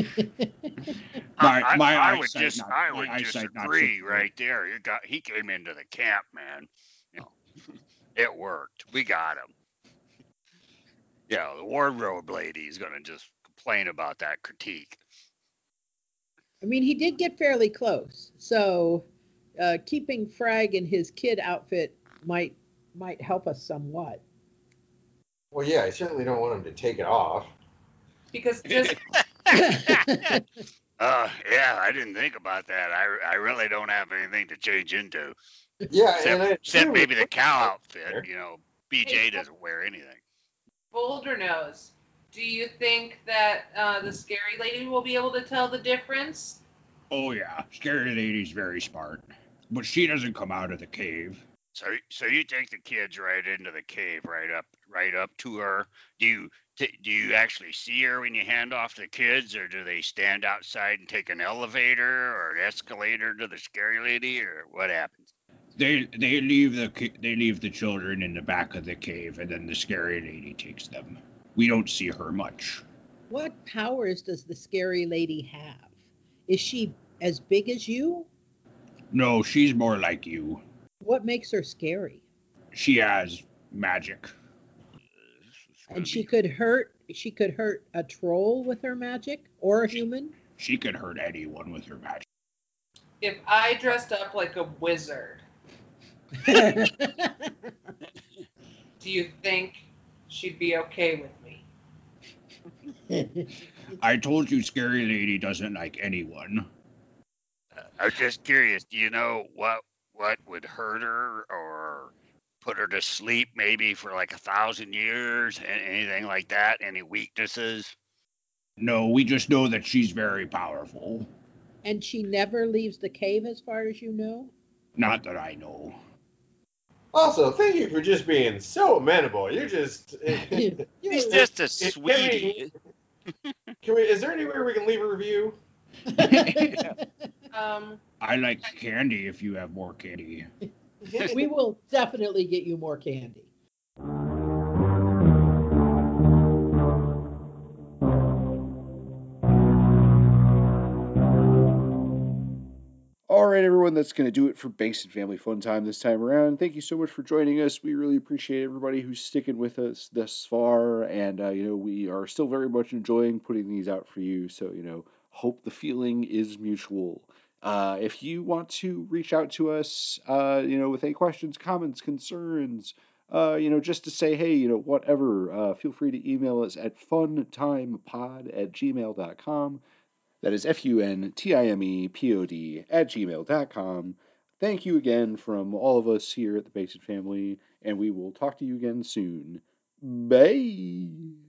My- I, I- my I would just not- I would eyesight not disagree right there. You got he came into the camp, man. You know, it worked. We got him. Yeah, the wardrobe lady is gonna just complain about that critique. I mean, he did get fairly close. So, uh, keeping Frag in his kid outfit might might help us somewhat. Well, yeah, I certainly don't want him to take it off. Because just [laughs] [laughs] Uh, yeah, I didn't think about that. I, I really don't have anything to change into, Yeah, except, and I except maybe the cow outfit. You know, BJ doesn't wear anything. Boulder Nose. do you think that uh, the scary lady will be able to tell the difference? Oh yeah, scary lady's very smart, but she doesn't come out of the cave. So, so you take the kids right into the cave, right up, right up to her. Do you, t- do you actually see her when you hand off the kids, or do they stand outside and take an elevator or an escalator to the scary lady, or what happens? They they leave the they leave the children in the back of the cave, and then the scary lady takes them. We don't see her much. What powers does the scary lady have? Is she as big as you? No, she's more like you. What makes her scary? She has magic. This is gonna And she could hurt she could hurt a troll with her magic or a human? She could hurt anyone with her magic. If I dressed up like a wizard, [laughs] do you think she'd be okay with me? [laughs] I told you, scary lady doesn't like anyone. Uh, I was just curious. Do you know what what would hurt her or put her to sleep maybe for like a thousand years? a- Anything like that? Any weaknesses? No, we just know that she's very powerful. and she never leaves the cave as far as you know? Not that I know. Also, thank you for just being so amenable. You're just. [laughs] [laughs] He's You- just a it- sweetie. [laughs] Can we, is there anywhere we can leave a review? Um, I like candy if you have more candy. We will definitely get you more candy. All right, everyone, that's going to do it for Banks and Family Fun Time this time around. Thank you so much for joining us. We really appreciate everybody who's sticking with us thus far, and uh, you know we are still very much enjoying putting these out for you. So you know, hope the feeling is mutual. Uh, if you want to reach out to us, uh, you know, with any questions, comments, concerns, uh, you know, just to say, hey, you know, whatever, uh, feel free to email us at funtimepod at gmail.com. That is F U N T I M E P O D at gmail.com. Thank you again from all of us here at the Basic Family, and we will talk to you again soon. Bye.